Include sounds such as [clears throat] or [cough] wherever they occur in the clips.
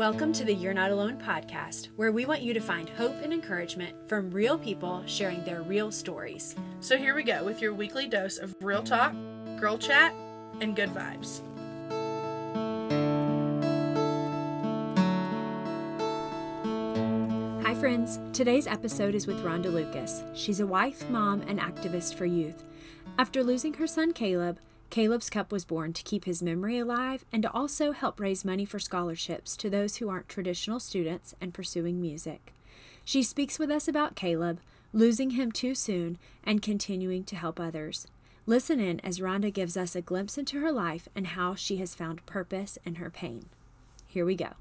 Welcome to the You're Not Alone podcast, where we want you to find hope and encouragement from real people sharing their real stories. So here we go with your weekly dose of real talk, girl chat, and good vibes. Hi, friends. Today's episode is with Rhonda Lucas. She's a wife, mom, and activist for youth. After losing her son Caleb, Caleb's Cup was born to keep his memory alive and to also help raise money for scholarships to those who aren't traditional students and pursuing music. She speaks with us about Caleb, losing him too soon, and continuing to help others. Listen in as Rhonda gives us a glimpse into her life and how she has found purpose in her pain. Here we go.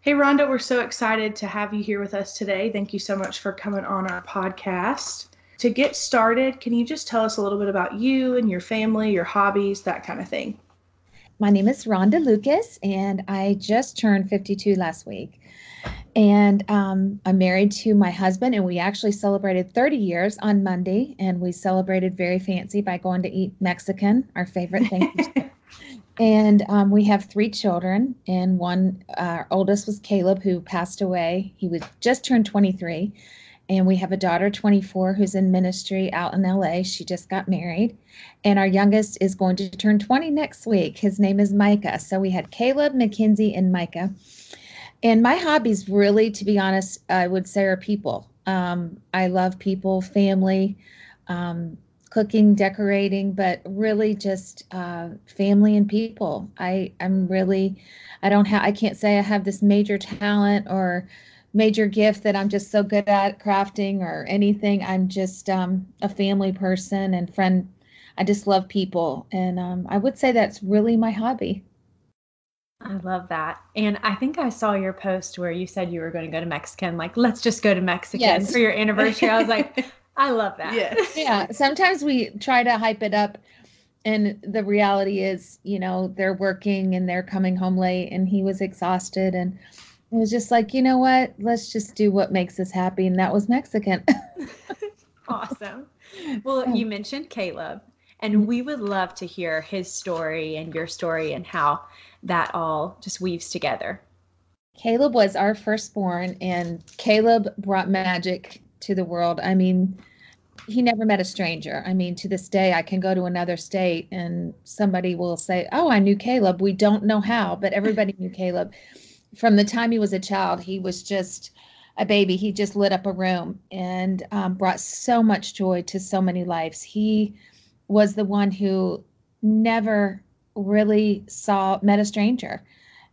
Hey, Rhonda, we're so excited to have you here with us today. Thank you so much for coming on our podcast. To get started, can you just tell us a little bit about you and your family, your hobbies, that kind of thing? My name is Rhonda Lucas, and I just turned 52 last week. And um, I'm married to my husband, and we actually celebrated 30 years on Monday, and we celebrated very fancy by going to eat Mexican, our favorite thing. [laughs] and um, we have three children, and one, uh, our oldest was Caleb, who passed away. He was just turned 23 and we have a daughter 24 who's in ministry out in LA. She just got married. And our youngest is going to turn 20 next week. His name is Micah. So we had Caleb, Mackenzie, and Micah. And my hobbies, really, to be honest, I would say are people. Um, I love people, family, um, cooking, decorating, but really just uh, family and people. I, I'm really, I don't have, I can't say I have this major talent or major gift that I'm just so good at crafting or anything. I'm just um, a family person and friend. I just love people. And um, I would say that's really my hobby. I love that. And I think I saw your post where you said you were going to go to Mexican. Like, let's just go to Mexican yes. for your anniversary. I was like, [laughs] I love that. Yeah. yeah. Sometimes we try to hype it up. And the reality is, you know, they're working and they're coming home late and he was exhausted. And it was just like, you know what? Let's just do what makes us happy. And that was Mexican. [laughs] awesome. Well, you mentioned Caleb, and mm-hmm. we would love to hear his story and your story and how that all just weaves together. Caleb was our firstborn, and Caleb brought magic to the world. I mean, he never met a stranger. I mean, to this day, I can go to another state and somebody will say, Oh, I knew Caleb. We don't know how, but everybody knew Caleb from the time he was a child, he was just a baby. He just lit up a room and um, brought so much joy to so many lives. He was the one who never really saw met a stranger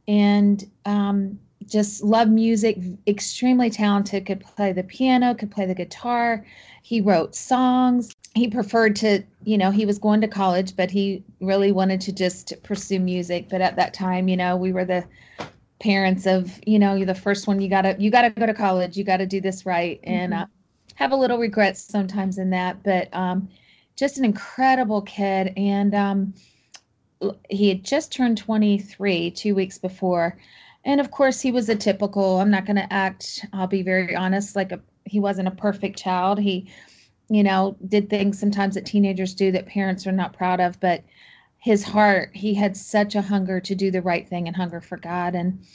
and um, just loved music extremely talented could play the piano could play the guitar he wrote songs he preferred to you know he was going to college but he really wanted to just pursue music but at that time you know we were the parents of you know you're the first one you gotta you gotta go to college you gotta do this right. And mm-hmm. uh, have a little regrets sometimes in that but um, just an incredible kid. And um, he had just turned 23 two weeks before. And of course he was a typical i'm not going to act i'll be very honest like a he wasn't a perfect child. He you know did things sometimes that teenagers do that parents are not proud of but his heart, he had such a hunger to do the right thing and hunger for God. And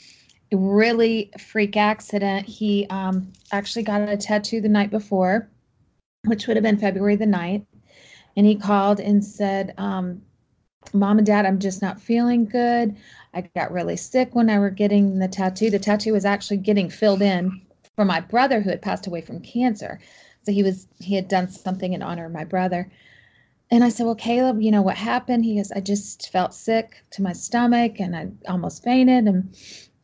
really freak accident. He um, actually got a tattoo the night before, which would have been February the 9th. And he called and said, um, Mom and Dad, I'm just not feeling good. I got really sick when I were getting the tattoo. The tattoo was actually getting filled in for my brother who had passed away from cancer. So he was he had done something in honor of my brother. And I said, Well, Caleb, you know what happened? He goes, I just felt sick to my stomach and I almost fainted. And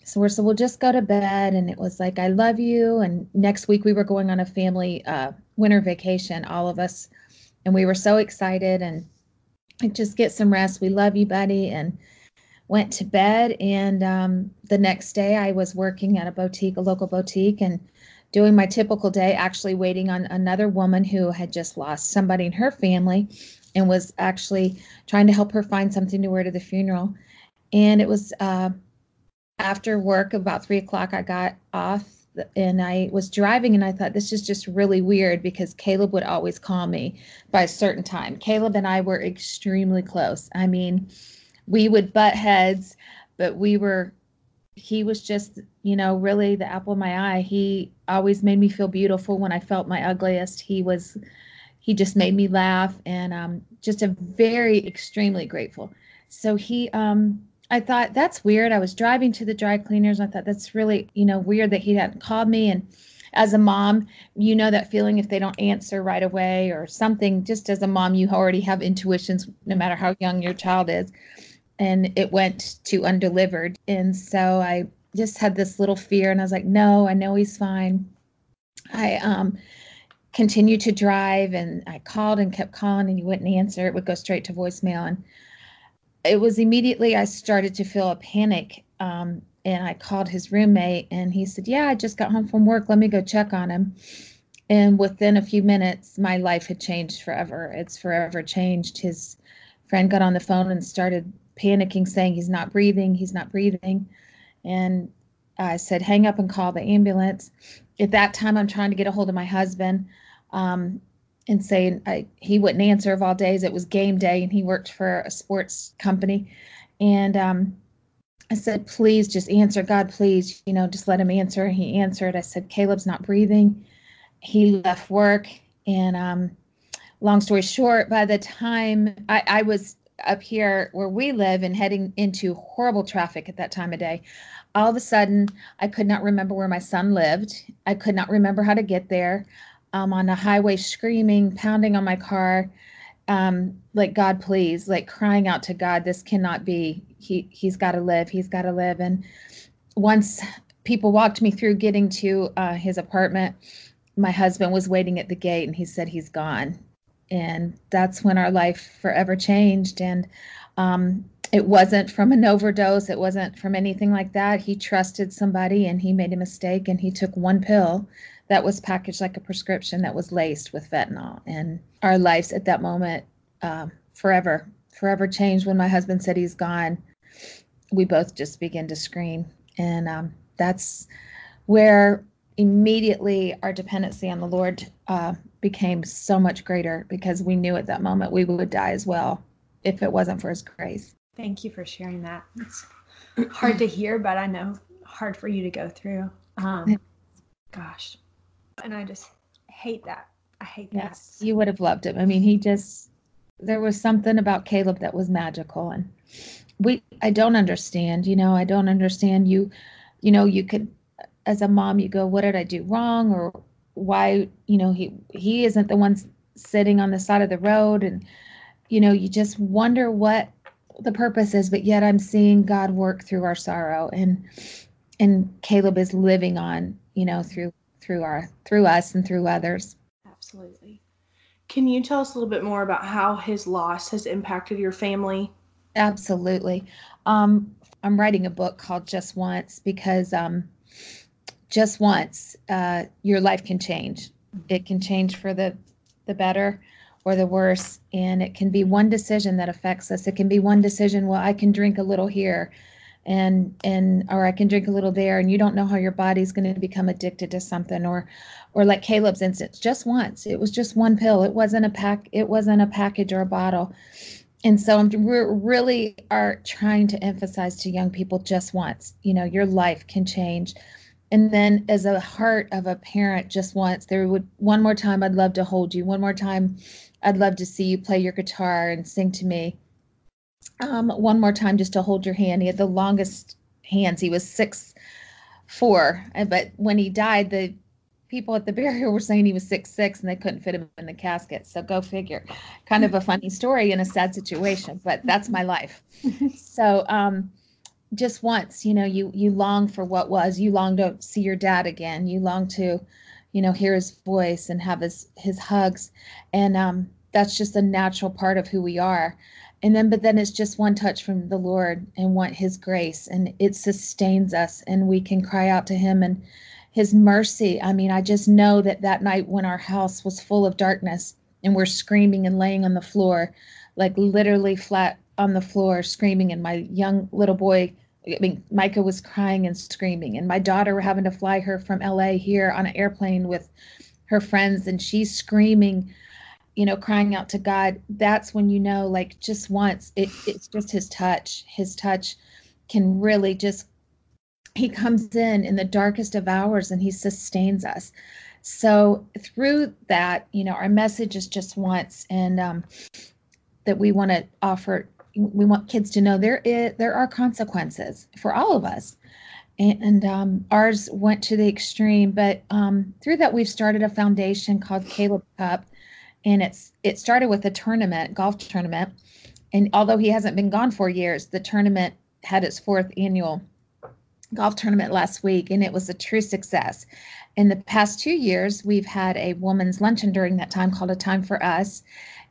so we said, We'll just go to bed. And it was like, I love you. And next week we were going on a family uh, winter vacation, all of us. And we were so excited and just get some rest. We love you, buddy. And went to bed. And um, the next day I was working at a boutique, a local boutique, and doing my typical day, actually waiting on another woman who had just lost somebody in her family and was actually trying to help her find something to wear to the funeral. And it was uh, after work, about three o'clock, I got off and I was driving and I thought this is just really weird because Caleb would always call me by a certain time. Caleb and I were extremely close. I mean, we would butt heads, but we were he was just, you know, really the apple of my eye. He always made me feel beautiful when I felt my ugliest. He was, he just made me laugh and um, just a very extremely grateful. So he, um, I thought that's weird. I was driving to the dry cleaners. I thought that's really, you know, weird that he hadn't called me. And as a mom, you know that feeling if they don't answer right away or something. Just as a mom, you already have intuitions, no matter how young your child is and it went to undelivered. And so I just had this little fear and I was like, no, I know he's fine. I um continued to drive and I called and kept calling and he wouldn't answer. It would go straight to voicemail. And it was immediately I started to feel a panic. Um, and I called his roommate and he said, Yeah, I just got home from work. Let me go check on him. And within a few minutes, my life had changed forever. It's forever changed. His friend got on the phone and started panicking, saying he's not breathing, he's not breathing. And I said, hang up and call the ambulance. At that time, I'm trying to get a hold of my husband um, and saying I, he wouldn't answer of all days. It was game day and he worked for a sports company. And um, I said, please just answer. God, please, you know, just let him answer. He answered. I said, Caleb's not breathing. He left work. And um, long story short, by the time I, I was up here where we live and heading into horrible traffic at that time of day. All of a sudden, I could not remember where my son lived. I could not remember how to get there. I'm on the highway screaming, pounding on my car, um, like God, please, like crying out to God, this cannot be. He he's got to live. He's got to live. And once people walked me through getting to uh, his apartment, my husband was waiting at the gate, and he said he's gone and that's when our life forever changed and um, it wasn't from an overdose it wasn't from anything like that he trusted somebody and he made a mistake and he took one pill that was packaged like a prescription that was laced with fentanyl and our lives at that moment um, forever forever changed when my husband said he's gone we both just began to scream and um, that's where immediately our dependency on the lord uh, became so much greater because we knew at that moment we would die as well if it wasn't for his grace. Thank you for sharing that. It's hard to hear, but I know hard for you to go through. Um, gosh. And I just hate that. I hate that. Yes, you would have loved him. I mean, he just, there was something about Caleb that was magical. And we, I don't understand, you know, I don't understand you, you know, you could, as a mom, you go, what did I do wrong? Or why you know he he isn't the one sitting on the side of the road and you know you just wonder what the purpose is but yet i'm seeing god work through our sorrow and and caleb is living on you know through through our through us and through others absolutely can you tell us a little bit more about how his loss has impacted your family absolutely um i'm writing a book called just once because um just once, uh, your life can change. It can change for the the better or the worse, and it can be one decision that affects us. It can be one decision. Well, I can drink a little here, and and or I can drink a little there, and you don't know how your body's going to become addicted to something, or or like Caleb's instance, just once. It was just one pill. It wasn't a pack. It wasn't a package or a bottle. And so we're really are trying to emphasize to young people just once. You know, your life can change and then as a heart of a parent just once there would one more time i'd love to hold you one more time i'd love to see you play your guitar and sing to me um, one more time just to hold your hand. He had the longest hands. He was six four but when he died the people at the burial [laughs] were saying he was six six and they couldn't fit him in the casket. So go figure. Kind of a funny story in a sad situation but that's my life. [laughs] So um just once you know you you long for what was. You long to see your dad again. You long to you know hear his voice and have his his hugs. And um that's just a natural part of who we are and then but then it's just one touch from the lord and want his grace and it sustains us and we can cry out to him and his mercy. I mean i just know that that night when our house was full of darkness and we're screaming and laying on the floor like literally flat on the floor screaming and my young little boy I mean, Micah was crying and screaming, and my daughter were having to fly her from LA here on an airplane with her friends, and she's screaming, you know, crying out to God. That's when you know, like, just once, it, it's just His touch. His touch can really just he comes in in the darkest of hours and he sustains us so through that you know our message is just once and um, that we want to offer we want kids to know there is there are consequences for all of us and um, ours went to the extreme but um, through that we've started a foundation called caleb cup and it's it started with a tournament golf tournament. And although he hasn't been gone for years the tournament had its fourth annual golf tournament last week and it was a true success. In the past two years we've had a woman's luncheon during that time called a time for us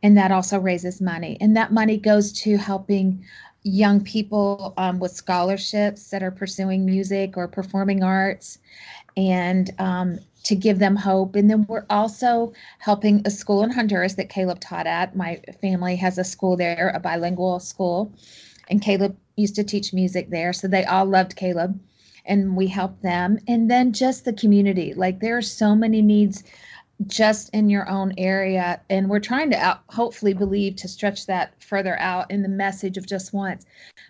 and that also raises money. And that money goes to helping young people um, with scholarships that are pursuing music or performing arts. And um, to give them hope. And then we're also helping a school in Honduras that Caleb taught at. My family has a school there, a bilingual school, and Caleb used to teach music there. So they all loved Caleb and we helped them. And then just the community. Like there are so many needs just in your own area. And we're trying to out, hopefully believe to stretch that further out in the message of just once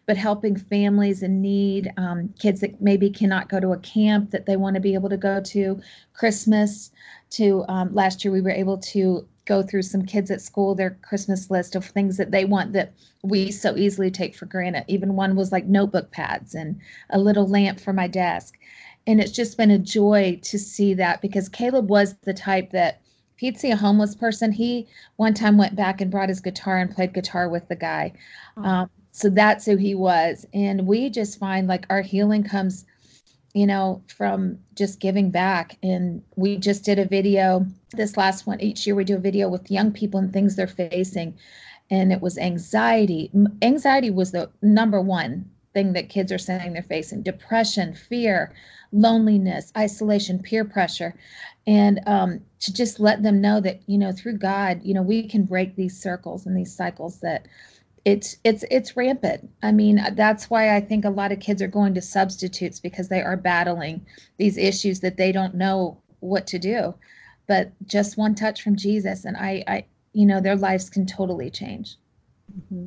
but helping families in need um, kids that maybe cannot go to a camp that they want to be able to go to christmas to um, last year we were able to go through some kids at school their christmas list of things that they want that we so easily take for granted. Even one was like notebook pads and a little lamp for my desk and it's just been a joy to see that because Caleb was the type that if he'd see a homeless person, he one time went back and brought his guitar and played guitar with the guy. Oh. Um, so that's who he was. And we just find like our healing comes, you know, from just giving back. And we just did a video this last one. Each year we do a video with young people and things they're facing. And it was anxiety. Anxiety was the number one thing that kids are saying they're facing depression, fear, loneliness, isolation, peer pressure, and um, to just let them know that you know through God, you know we can break these circles and these cycles that it's it's it's rampant. I mean that's why I think a lot of kids are going to substitutes because they are battling these issues that they don't know what to do. But just one touch from Jesus, and I, I you know their lives can totally change. Mm-hmm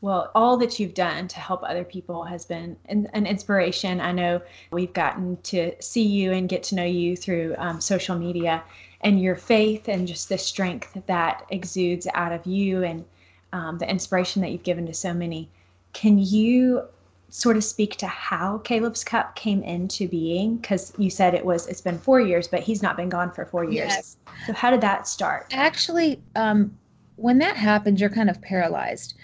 well, all that you've done to help other people has been an, an, inspiration. I know we've gotten to see you and get to know you through um, social media, and your faith and just the strength that exudes out of you and um, the inspiration that you've given to so many. Can you sort of speak to how Caleb's Cup came into being? Because you said it was it's been four years, but he's not been gone for four years. Yes. So how did that start? Actually, um, when that happens, you're kind of paralyzed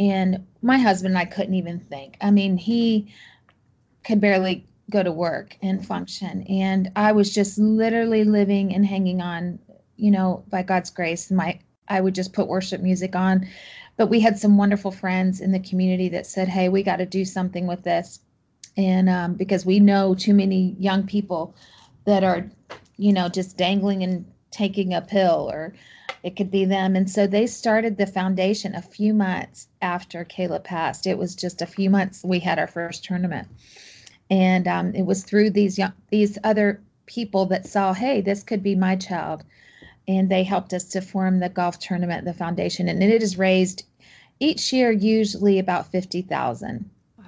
and my husband and I couldn't even think. I mean, he could barely go to work and function. And I was just literally living and hanging on, you know, by God's grace. My I would just put worship music on. But we had some wonderful friends in the community that said, hey, we got to do something with this. And um, because we know too many young people that are, you know, just dangling and taking a pill or it could be them. And so they started the foundation a few months after Caleb passed. It was just a few months we had our first tournament. And um, it was through these young, these other people that saw, hey, this could be my child. And they helped us to form the golf tournament, the foundation. And it has raised each year usually about 50,000. Wow.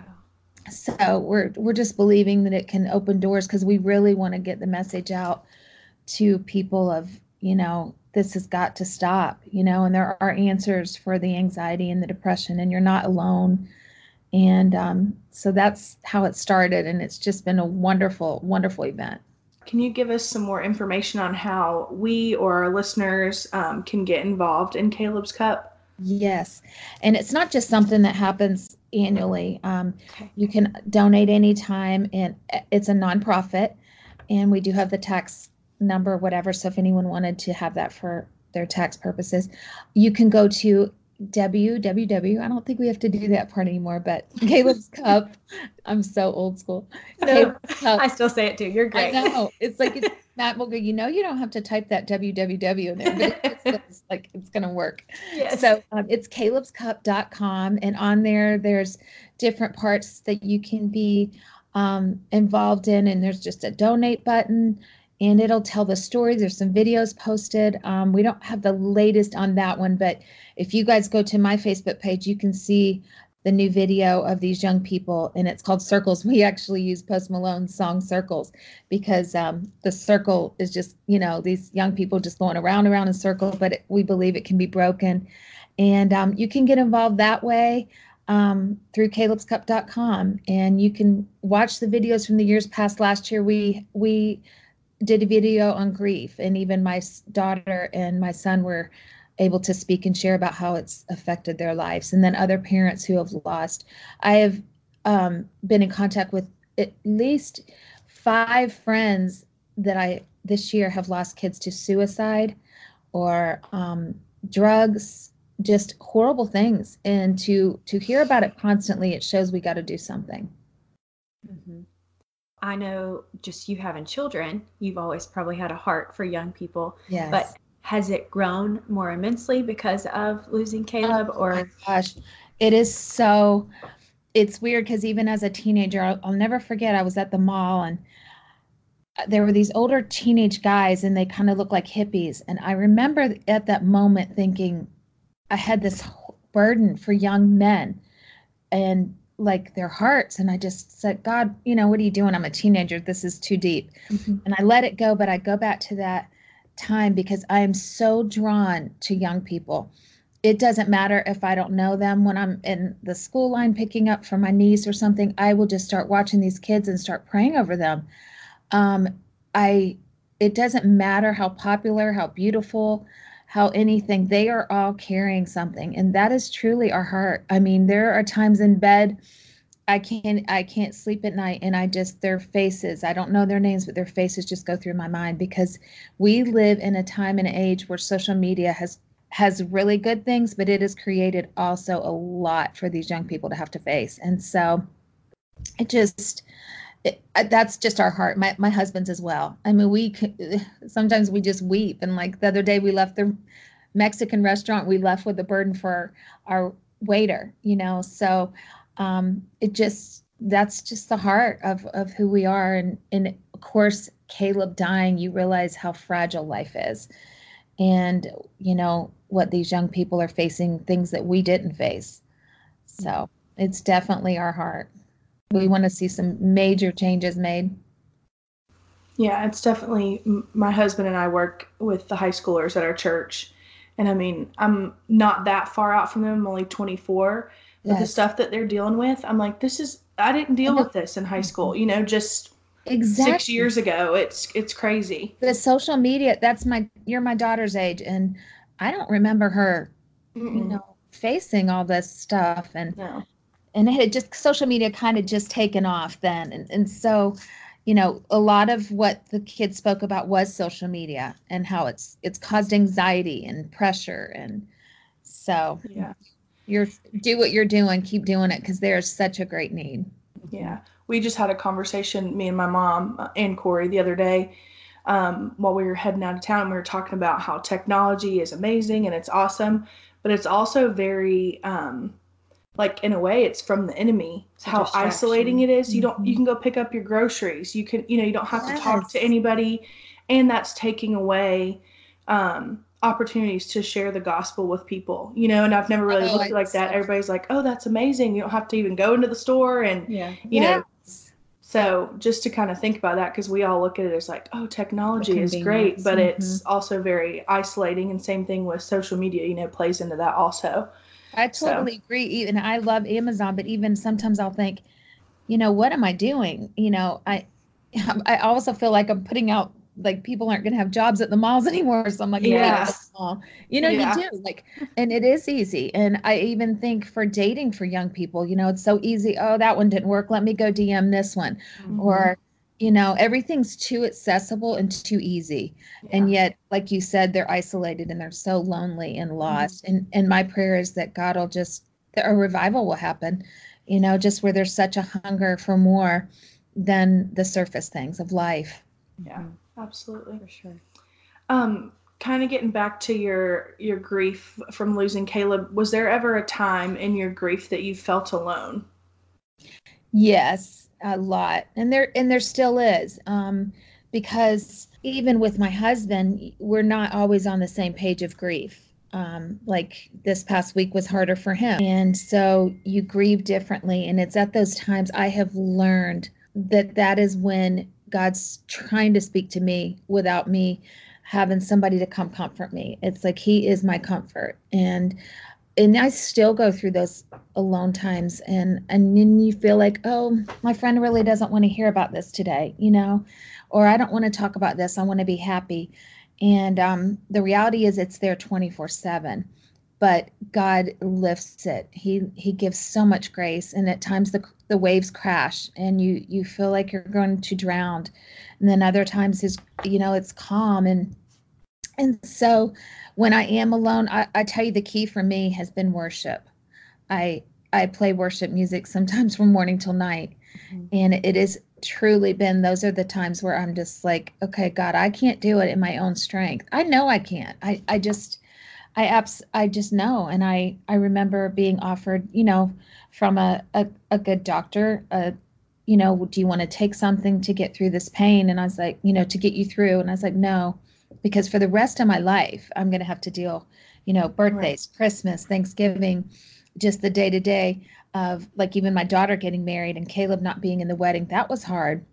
So we're we're just believing that it can open doors because we really want to get the message out to people of, you know, this has got to stop, you know, and there are answers for the anxiety and the depression, and you're not alone. And um, so that's how it started. And it's just been a wonderful, wonderful event. Can you give us some more information on how we or our listeners um, can get involved in Caleb's Cup? Yes. And it's not just something that happens annually. Um, okay. You can donate anytime, and it's a nonprofit. And we do have the tax number, whatever. So if anyone wanted to have that for their tax purposes, you can go to www. I don't think we have to do that part anymore, but [laughs] Caleb's Cup. I'm so old school. No, I still say it too. You're great. I know. It's like it's, Matt will go, you know, you don't have to type that www in there, but it's, [laughs] it's like it's going to work. Yes. So um, it's calebscup.com. And on there, there's different parts that you can be um, involved in. And there's just a donate button and it'll tell the story. There's some videos posted. Um, we don't have the latest on that one, but if you guys go to my Facebook page, you can see the new video of these young people, and it's called Circles. [laughs] We actually use Post Malone's song Circles because um, the circle is just, you know, these young people just going around and around in circles, but it, we believe it can be broken. And um, you can get involved that way um, through calebscup.com and you can watch the videos from the years past. Last year, we, we, did a video on grief and even my daughter and my son were able to speak and share about how it's affected their lives. And then other parents who have lost. I have um, been in contact with at least five friends that i this year have lost kids to suicide or um, drugs just horrible things. And to to hear about it constantly it shows we got to do something. I know just you having children you've always probably had a heart for young people. Yes. but has it grown more immensely because of losing Caleb oh, or gosh. It is so it's weird because even as a teenager I'll, I'll, never forget I was at the mall and uh, there were these older teenage guys and they kind of looked like hippies. And I remember at that moment thinking I had this burden for young men. And like their hearts and I just said God you know what are you doing I'm a teenager this is too deep mm-hmm. and I let it go but I go back to that time because I am so drawn to young people. It doesn't matter if I don't know them. When I'm in the school line picking up for my niece or something, I will just start watching these kids and start praying over them. Um, I it doesn't matter how popular, how beautiful, how anything, they are all carrying something. And that is truly our heart. I mean, there are times in bed I can't I can't sleep at night and I just their faces, I don't know their names, but their faces just go through my mind because we live in a time and age where social media has has really good things, but it has created also a lot for these young people to have to face. And so it just it, that's just our heart. My my husband's as well. I mean, we sometimes we just weep. And like the other day, we left the Mexican restaurant. We left with a burden for our waiter. You know, so um, it just that's just the heart of of who we are and and of course caleb dying you realize how fragile life is and you know what these young people are facing things that we didn't face so it's definitely our heart we want to see some major changes made yeah it's definitely my husband and i work with the high schoolers at our church and i mean i'm not that far out from them i'm only 24 yes. the stuff that they're dealing with i'm like this is i didn't deal with this in high school you know just exactly. six years ago it's it's crazy the social media that's my you're my daughter's age and i don't remember her Mm-mm. you know facing all this stuff and no. And it had just social media kind of just taken off then. And, and so you know a lot of what the kids spoke about was social media and how it's it's caused anxiety and pressure. And so yeah. you're do what you're doing keep doing it because there's such a great need. Yeah. We just had a conversation me and my mom uh, and corey the other day um, while we were heading out of town we were talking about how technology is amazing and it's awesome but it's also very um, like in a way it's from the enemy it's how isolating it is. you don't you mm-hmm. can go pick up your groceries you can you know you don't have yes. to talk to anybody and that's taking away um, opportunities to share the gospel with people, you know, and I've never really oh, looked like that. Everybody's like, oh, that's amazing. You don't have to even go into the store. And, yeah. you yeah. know, so just to kind of think about that, because we all look at it as like, oh, technology is great, but mm-hmm. it's also very isolating. And same thing with social media, you know, plays into that also. I totally so. agree. Even I love Amazon, but even sometimes I'll think, you know, what am I doing? You know, I, [laughs] I also feel like I'm putting out like people aren't going to have jobs at the malls [laughs] anymore. So I'm like, yeah, you know, yeah. you do like, and it is easy. And I even think for dating for young people, you know, it's so easy. Oh, that one didn't work. Let me go DM this one, mm-hmm. or you know, everything's too accessible and too easy. Yeah. And yet, like you said, they're isolated and they're so lonely and lost. Mm-hmm. And and my prayer is that God will just a revival will happen, you know, just where there's such a hunger for more than the surface things of life. Yeah. Mm-hmm. Absolutely. For sure. Um, kind of getting back to your your grief from losing Caleb, was there ever a time in your grief that you felt alone? Yes, a lot. And there and there still is. Um, because even with my husband, we're not always on the same page of grief. um, like this past week was harder for him. And so you grieve differently. And it's at those times I have learned that that is when God's trying to speak to me without me having somebody to come comfort me. It's like He is my comfort. And and I still go through those alone times and and then you feel like, oh, my friend really doesn't want to hear about this today, you know, or I don't want to talk about this. I want to be happy. And um, the reality is it's there 24 7 but God lifts it. He he gives so much grace, and at times the the waves crash, and you you feel like you're going to drown, and then other times is you know it's calm and and so when I am alone, I, I tell you the key for me has been worship. I I play worship music sometimes [laughs] from morning till night, mm-hmm. and it is truly been those are the times where I'm just like, okay, God, I can't do it in my own strength. I know I can't. I I just I abs I just know. And I I remember being offered, you know, from a a, a good doctor, a you know, do you want to take something to get through this pain? And I was like, you know, to get you through. And I was like, no, because for the rest of my life, I'm going to have to deal, you know, birthdays, right. Christmas, Thanksgiving, just the day to day of like even my daughter getting married and Caleb not being in the wedding. That was hard,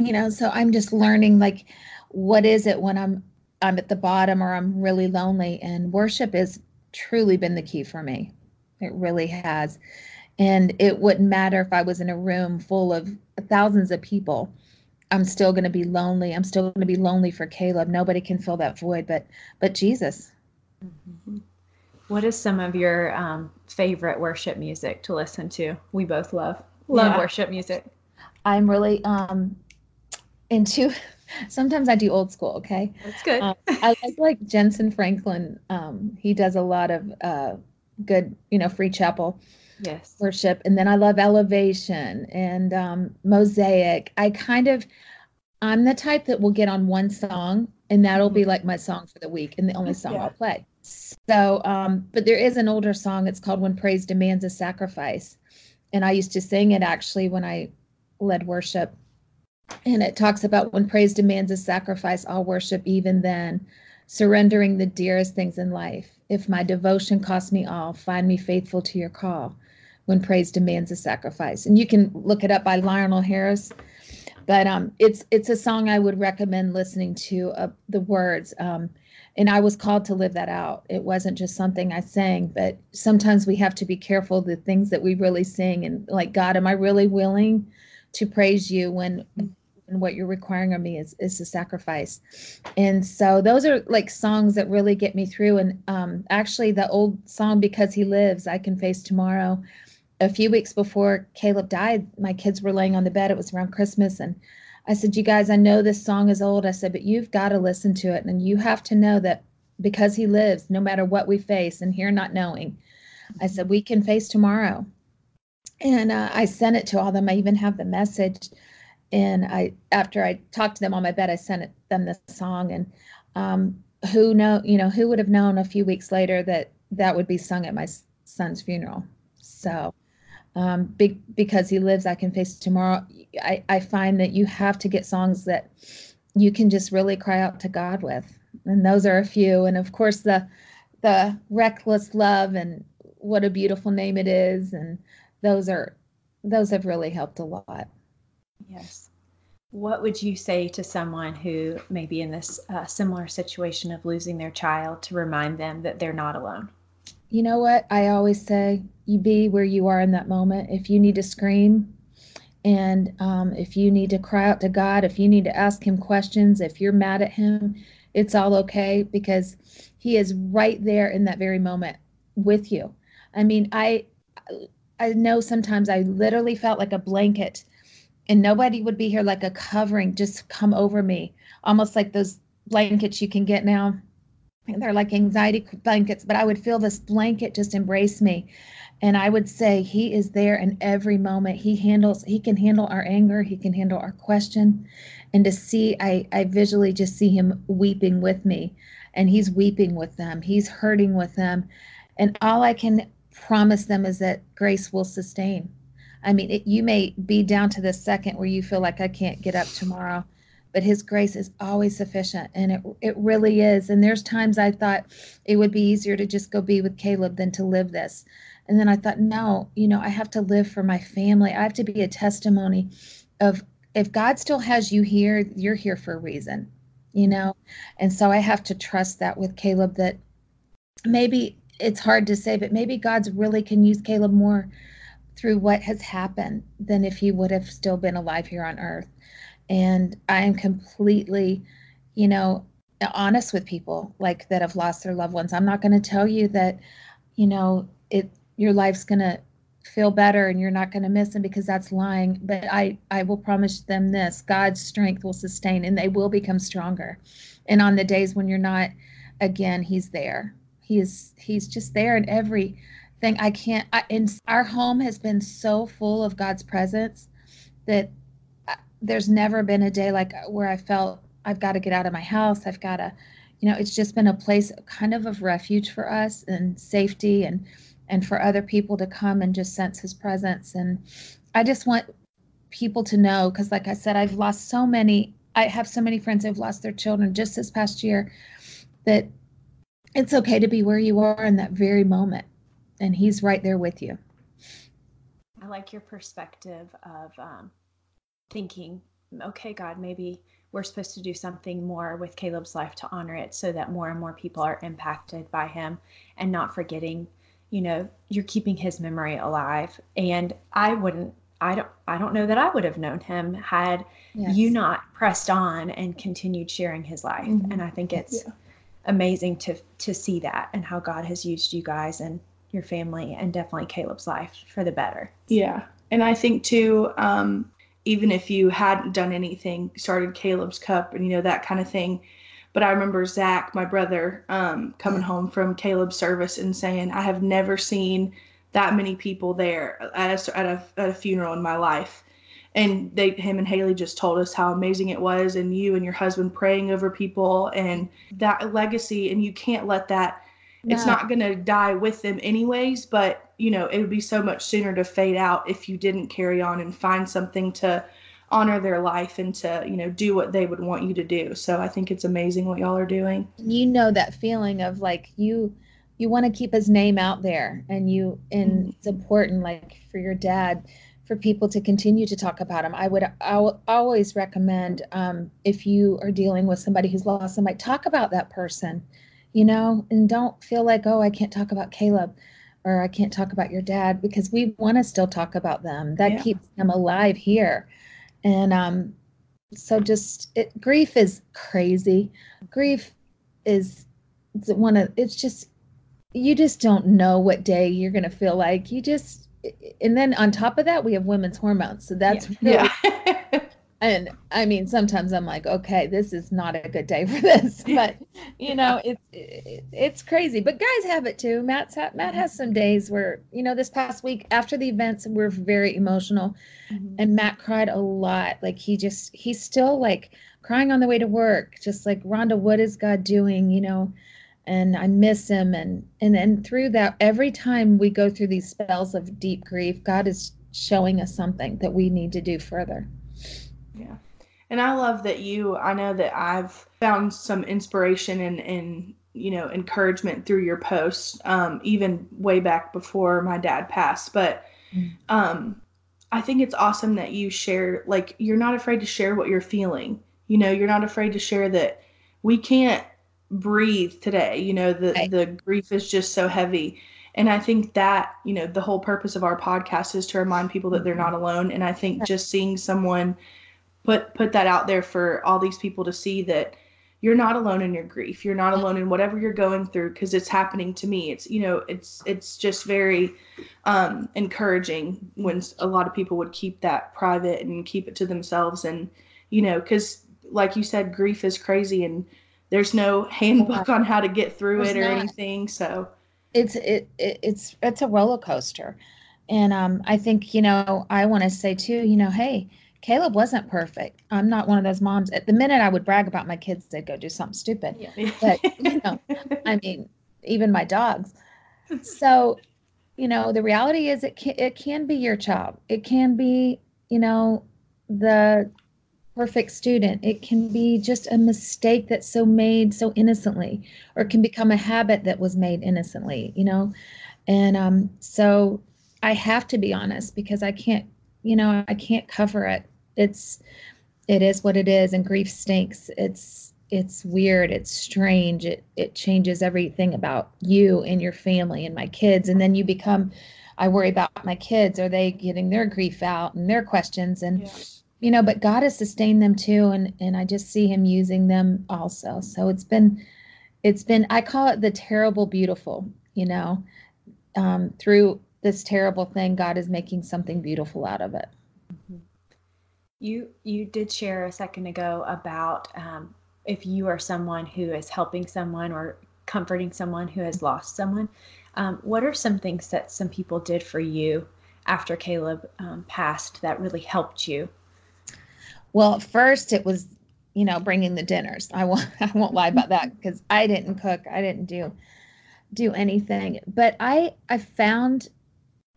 you know. So I'm just learning like, what is it when I'm I'm at the bottom or I'm really lonely? And worship has truly been the key for me. It really has. And it wouldn't matter if I was in a room full of thousands of people I'm still going to be lonely. I'm still going to be lonely for Caleb. Nobody can fill that void, but but Jesus. Mm-hmm. What is some of your um, favorite worship music to listen to? We both love love yeah. worship music. I'm really um into. [laughs] Sometimes I do old school. Okay, that's good. um, I like like Jentezen Franklin. Um, he does a lot of uh, good, you know, free chapel yes. worship and then i love elevation and um, mosaic. I kind of i'm the type that will get on one song and that'll be mm-hmm. like my song for the week and the only song yeah. i'll play. So um, but there is an older song it's called when praise demands a sacrifice. And i used to sing it actually when i led worship. And it talks about when praise demands a sacrifice i'll worship even then surrendering the dearest things in life. If my devotion costs me all find me faithful to your call when praise demands a sacrifice. And you can look it up by Larnelle Harris. But um, it's it's a song I would recommend listening to. Uh, the words, um, and I was called to live that out. It wasn't just something I sang, but sometimes we have to be careful the things that we really sing and like God, am I really willing to praise you when and what you're requiring of me is is a sacrifice and so those are like songs that really get me through and um, actually the old song because he lives i can face tomorrow a few weeks before Caleb died, my kids were laying on the bed. It was around Christmas. And I said, You guys, I know this song is old. I said, But you've got to listen to it. And you have to know that because he lives, no matter what we face, and here not knowing, I said, We can face tomorrow. And uh, I sent it to all of them. I even have the message. And I, after I talked to them on my bed, I sent it, them the song. And um, who know, you know, who would have known a few weeks later that that would be sung at my son's funeral? So um, big, because he lives, I can face tomorrow. I, I find that you have to get songs that you can just really cry out to God with, and those are a few. And of course, the the reckless love and what a beautiful name it is, and those are those have really helped a lot. Yes. What would you say to someone who may be in this uh, similar situation of losing their child to remind them that they're not alone? You know what I always say? You be where you are in that moment. If you need to scream, and um, if you need to cry out to God, if you need to ask Him questions, if you're mad at Him, it's all okay because He is right there in that very moment with you. I mean, I I know sometimes I literally felt like a blanket, and nobody would be here like a covering just come over me, almost like those blankets you can get now they're like anxiety blankets, but I would feel this blanket just embrace me. And I would say, He is there in every moment. He handles, He can handle our anger, He can handle our question. And to see, I, I visually just see Him weeping with me, and He's weeping with them, He's hurting with them. And all I can promise them is that grace will sustain. I mean, it, you may be down to the second where you feel like I can't get up tomorrow, but his grace is always sufficient and it it really is. And there's times i thought it would be easier to just go be with caleb than to live this. And then i thought no you know i have to live for my family. I have to be a testimony of if god still has you here you're here for a reason you know? And so i have to trust that with caleb that maybe it's hard to say but maybe god's really can use caleb more through what has happened than if he would have still been alive here on earth and i am completely you know honest with people like that have lost their loved ones. I'm not going to tell you that you know it your life's going to feel better and you're not going to miss them because that's lying but i i will promise them this god's strength will sustain and they will become stronger. And on the days when you're not again he's there. He is he's just there in every thing i can't I, and our home has been so full of god's presence that there's never been a day like where I felt I've got to get out of my house. I've got to, you know, it's just been a place kind of of refuge for us and safety and and for other people to come and just sense his presence. And I just want people to know because like I said, I've lost so many I have so many friends who've lost their children just this past year that it's okay to be where you are in that very moment. And he's right there with you. I like your perspective of um, thinking, okay, God, maybe we're supposed to do something more with Caleb's life to honor it so that more and more people are impacted by him and not forgetting, you know, you're keeping his memory alive. And I wouldn't I don't I don't know that I would have known him had yes. you not pressed on and continued sharing his life. Mm-hmm. And I think it's yeah. amazing to to see that and how God has used you guys and your family and definitely Caleb's life for the better. Yeah. And I think too, um, even if you hadn't done anything, started Caleb's Cup and you know that kind of thing. But I remember Zach, my brother, um, coming home from Caleb's service and saying, "I have never seen that many people there at a, at a, at a funeral in my life." And they, him and Haley just told us how amazing it was, and you and your husband praying over people and that legacy. And you can't let that no. it's not going to die with them anyways but you know it would be so much sooner to fade out if you didn't carry on and find something to honor their life and to you know do what they would want you to do so i think it's amazing what y'all are doing you know that feeling of like you you want to keep his name out there and you and mm-hmm. it's important like for your dad for people to continue to talk about him i would I will always recommend um, if you are dealing with somebody who's lost somebody talk about that person you know, and don't feel like, oh, I can't talk about Caleb or I can't talk about your dad because we want to still talk about them. That yeah. keeps them alive here. And um, so just it, grief is crazy. Grief is one of it's just you just don't know what day you're going to feel like. You just and then on top of that we have women's hormones. So that's yeah. really yeah. [laughs] and i mean sometimes i'm like okay this is not a good day for this [laughs] but you know [laughs] it's it, it's crazy but guys have it too matt's ha- matt has some days where you know this past week after the events we're very emotional mm-hmm. and matt cried a lot like he just he's still like crying on the way to work just like rhonda what is god doing you know and i miss him and and and through that every time we go through these spells of deep grief god is showing us something that we need to do further. And I love that you, I know that I've found some inspiration and, and you know, encouragement through your posts, um, even way back before my dad passed. But mm. um, I think it's awesome that you share, like, you're not afraid to share what you're feeling. You know, you're not afraid to share that we can't breathe today. You know, the, right. the grief is just so heavy. And I think that, you know, the whole purpose of our podcast is to remind people that they're mm-hmm. not alone. And I think just seeing someone put put that out there for all these people to see that you're not alone in your grief. You're not alone in whatever you're going through because it's happening to me. It's you know it's it's just very um encouraging when a lot of people would keep that private and keep it to themselves and you know because like you said grief is crazy and there's no handbook on how to get through there's it or not. anything so. It's it, it it's it's a roller coaster. And um i think you know i want to say too you know hey Caleb wasn't perfect. I'm not one of those moms. At the minute I would brag about my kids, they'd go do something stupid. Yeah. But you know, I mean, even my dogs. So, you know, the reality is it can, it can be your child. It can be, you know, the perfect student. It can be just a mistake that's so made so innocently, or it can become a habit that was made innocently, you know? And um, so I have to be honest because I can't, you know, I can't cover it. It's, it is what it is, and grief stinks. It's, it's weird. It's strange. It, it changes everything about you and your family and my kids. And then you become, I worry about my kids. Are they getting their grief out and their questions? And, yeah you know but god has sustained them too and and i just see him using them also so it's been it's been i call it the terrible beautiful you know um, through this terrible thing god is making something beautiful out of it mm-hmm. You you did share a second ago about um, if you are someone who is helping someone or comforting someone who has lost someone um, what are some things that some people did for you after caleb um, passed that really helped you well, first it was, you know, bringing the dinners. I won't [laughs] I won't lie about that because I didn't cook. I didn't do do anything. But I I found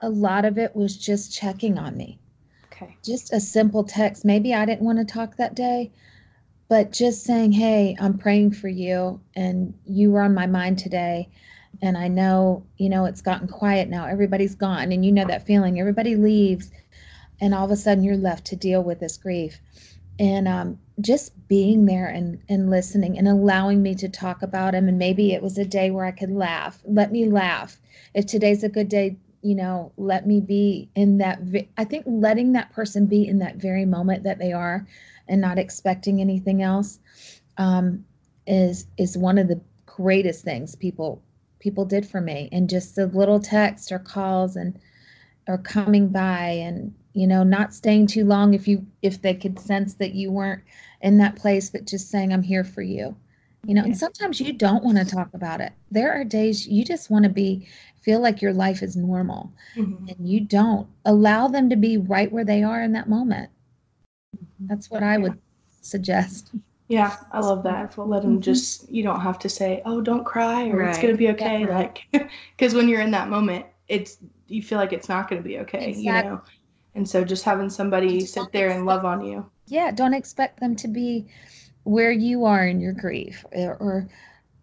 a lot of it was just checking on me. Okay. Just a simple text. Maybe I didn't want to talk that day, but just saying, "Hey, I'm praying for you and you were on my mind today." And I know, you know, it's gotten quiet now. Everybody's gone and you know that feeling. Everybody leaves and all of a sudden you're left to deal with this grief and um, just being there and, and listening and allowing me to talk about him and maybe it was a day where i could laugh let me laugh if today's a good day you know let me be in that vi- i think letting that person be in that very moment that they are and not expecting anything else um, is is one of the greatest things people people did for me. And just the little text or calls and or coming by and you know not staying too long if you if they could sense that you weren't in that place but just saying i'm here for you you know and sometimes you don't want to talk about it there are days you just want to be feel like your life is normal mm-hmm. and you don't allow them to be right where they are in that moment mm-hmm. that's what i would suggest yeah i love that let them mm-hmm. just you don't have to say oh don't cry or right. it's gonna be okay yeah. like [laughs] because when you're in that moment it's you feel like it's not going to be okay exactly. you know and so just having somebody sit there and love on you. Yeah, don't expect them to be where you are in your grief or, or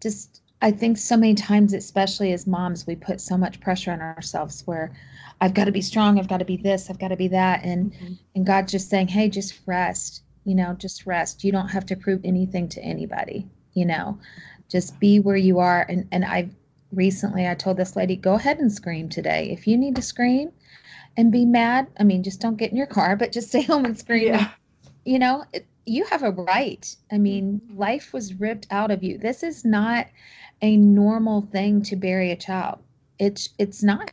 just I think so many times, especially as moms, we put so much pressure on ourselves where I've got to be strong, I've got to be this, I've got to be that. And mm-hmm. and God's just saying, Hey, just rest, you know, just rest. You don't have to prove anything to anybody, you know. Just be where you are. And and I recently I told this lady, go ahead and scream today. If you need to scream, and be mad. I mean, just don't get in your car, but just stay [laughs] home and scream. Yeah. You know, it, you have a right. I mean, life was ripped out of you. This is not a normal thing to bury a child. It's it's not.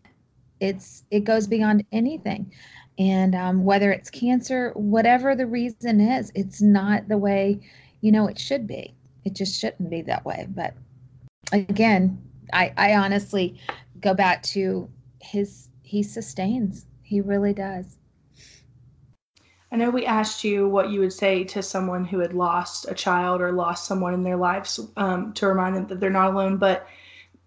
It's it goes beyond anything. And um, whether it's cancer, whatever the reason is, it's not the way you know it should be. It just shouldn't be that way. But again, I I honestly go back to his he sustains he really does. I know we asked you what you would say to someone who had lost a child or lost someone in their lives um, to remind them that they're not alone. But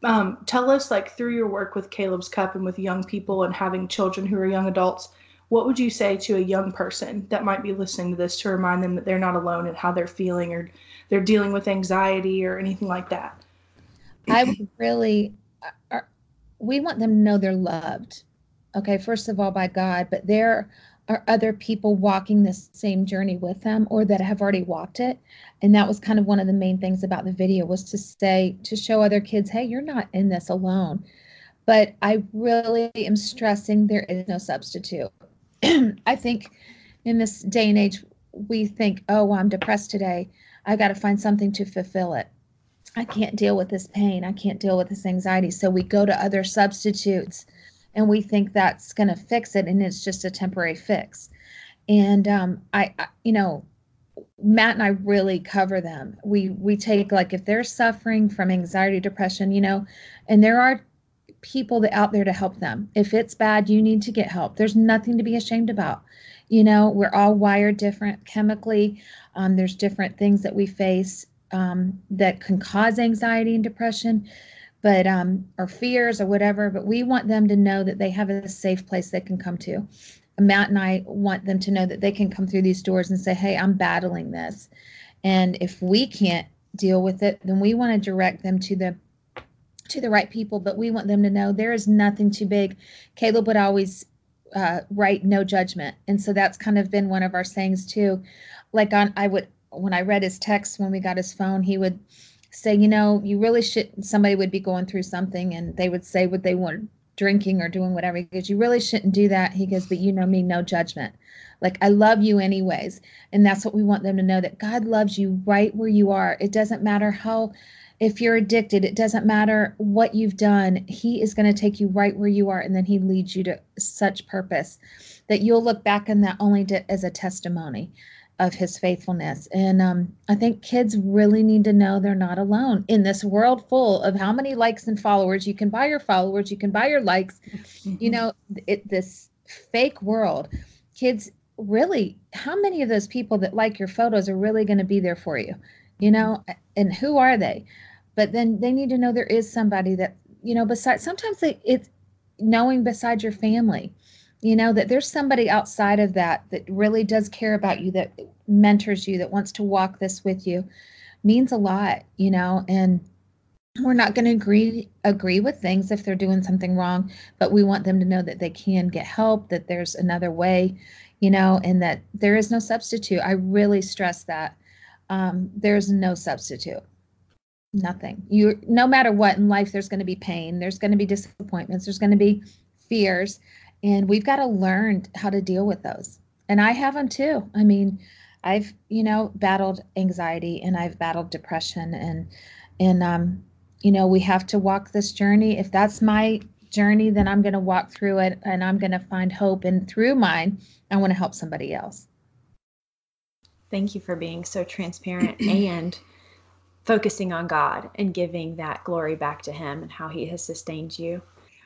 um, tell us, like, through your work with Caleb's Cup and with young people and having children who are young adults, what would you say to a young person that might be listening to this to remind them that they're not alone and how they're feeling or they're dealing with anxiety or anything like that? I would really, uh, uh, we want them to know they're loved okay, first of all by God, but there are other people walking this same journey with them or that have already walked it. And that was kind of one of the main things about the video was to say, to show other kids, hey, you're not in this alone. But I really am stressing there is no substitute. [clears throat] I think in this day and age, we think, oh, well, I'm depressed today. I got to find something to fulfill it. I can't deal with this pain. I can't deal with this anxiety. So we go to other substitutes and we think that's going to fix it and it's just a temporary fix. And um, I, I you know matt and i really cover them. We we take like if they're suffering from anxiety depression you know and there are people that out there to help them. If it's bad you need to get help. There's nothing to be ashamed about. You know we're all wired different chemically. Um, there's different things that we face um, that can cause anxiety and depression but um, or fears or whatever. But we want them to know that they have a safe place they can come to. Matt and I want them to know that they can come through these doors and say, Hey, I'm battling this. And if we can't deal with it, then we want to direct them to the to the right people, but we want them to know there is nothing too big. Caleb would always uh, write no judgment. And so that's kind of been one of our sayings too. Like on, I would, when I read his text when we got his phone, he would say, you know, you really should, somebody would be going through something and they would say what they want drinking or doing whatever. He goes, you really shouldn't do that. He goes, but you know me, no judgment. Like I love you anyways. And that's what we want them to know that God loves you right where you are. It doesn't matter how, if you're addicted, it doesn't matter what you've done. He is going to take you right where you are. And then he leads you to such purpose that you'll look back on that only to, as a testimony of his faithfulness. And um, I think kids really need to know they're not alone in this world full of how many likes and followers. You can buy your followers, you can buy your likes. Mm-hmm. You know, it, this fake world. Kids really, how many of those people that like your photos are really going to be there for you? You know, and who are they? But then they need to know there is somebody that, you know, besides, sometimes they, it's knowing besides your family you know that there's somebody outside of that that really does care about you that mentors you that wants to walk this with you means a lot you know and we're not going to agree agree with things if they're doing something wrong but we want them to know that they can get help that there's another way you know and that there is no substitute. I really stress that. Um, there's no substitute. Nothing. You no matter what in life there's going to be pain there's going to be disappointments there's going to be fears and we've got to learn how to deal with those. And i have them too. I mean i've you know battled anxiety and i've battled depression and and um you know we have to walk this journey. If that's my journey then i'm going to walk through it and i'm going to find hope. And through mine i want to help somebody else. Thank you for being so transparent [clears throat] and focusing on god and giving that glory back to him and how he has sustained you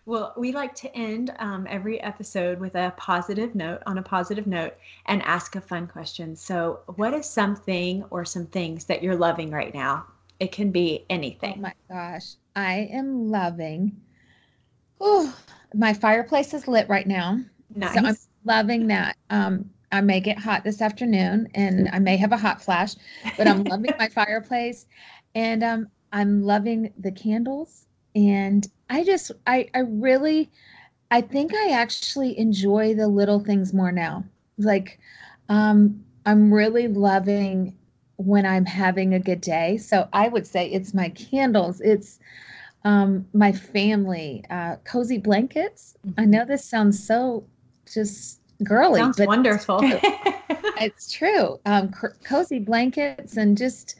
well, we like to end um, every episode with a positive note, on a positive note, and ask a fun question. So, what is something or some things that you're loving right now? It can be anything. Oh my gosh. I am loving. Oh, my fireplace is lit right now. Nice. So I'm loving that. Um, I may get hot this afternoon and I may have a hot flash, but I'm loving my [laughs] fireplace and um, I'm loving the candles and i just i i really i think i actually enjoy the little things more now. Like um i'm really loving when i'm having a good day. So i would say it's my candles. It's um my family uh cozy blankets. Mm-hmm. i know this sounds so just girly sounds but wonderful. it's [laughs] true, it's true. Um, cozy blankets and just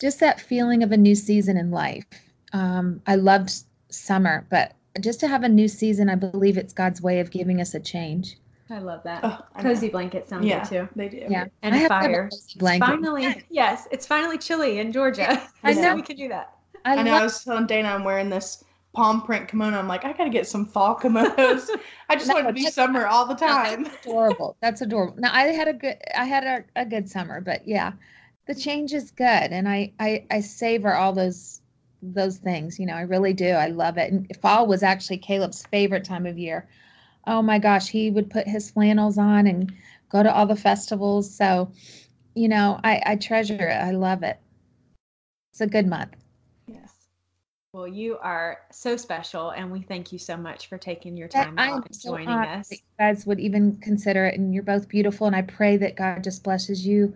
just that feeling of a new season in life. Um, I loved summer, but just to have a new season, I believe it's God's way of giving us a change. I love that. Oh, cozy blanket sounds yeah, good too. They do. Yeah, and a fire. finally, yes, it's finally chilly in Georgia. [laughs] I [laughs] know we can do that. I, I know. I was telling Dana I'm wearing this palm print kimono. I'm like, I gotta get some fall kimonos. [laughs] I just no, want to be summer all the time. No, that's adorable. That's adorable. Now I had a good I had a, a good summer, but yeah, the change is good, and I I, I savor all those those things. You know, I really do. I love it. And fall was actually Caleb's favorite time of year. Oh my gosh, he would put his flannels on and go to all the festivals. So, you know, I, I treasure it. I love it. It's a good month. Yes. Well, you are so special, and we thank you so much for taking your time I'm and joining us. you guys would even consider it, and you're both beautiful. And I pray that God just blesses you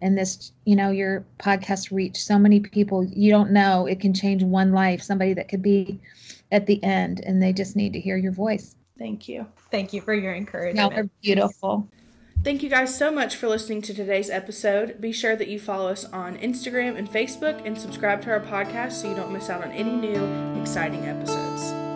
and this you know your podcast reach so many people you don't know it can change one life somebody that could be at the end and they just need to hear your voice thank you thank you for your encouragement you are beautiful Thank you guys so much for listening to today's episode. Be sure that you follow us on Instagram and Facebook and subscribe to our podcast so you don't miss out on any new exciting episodes.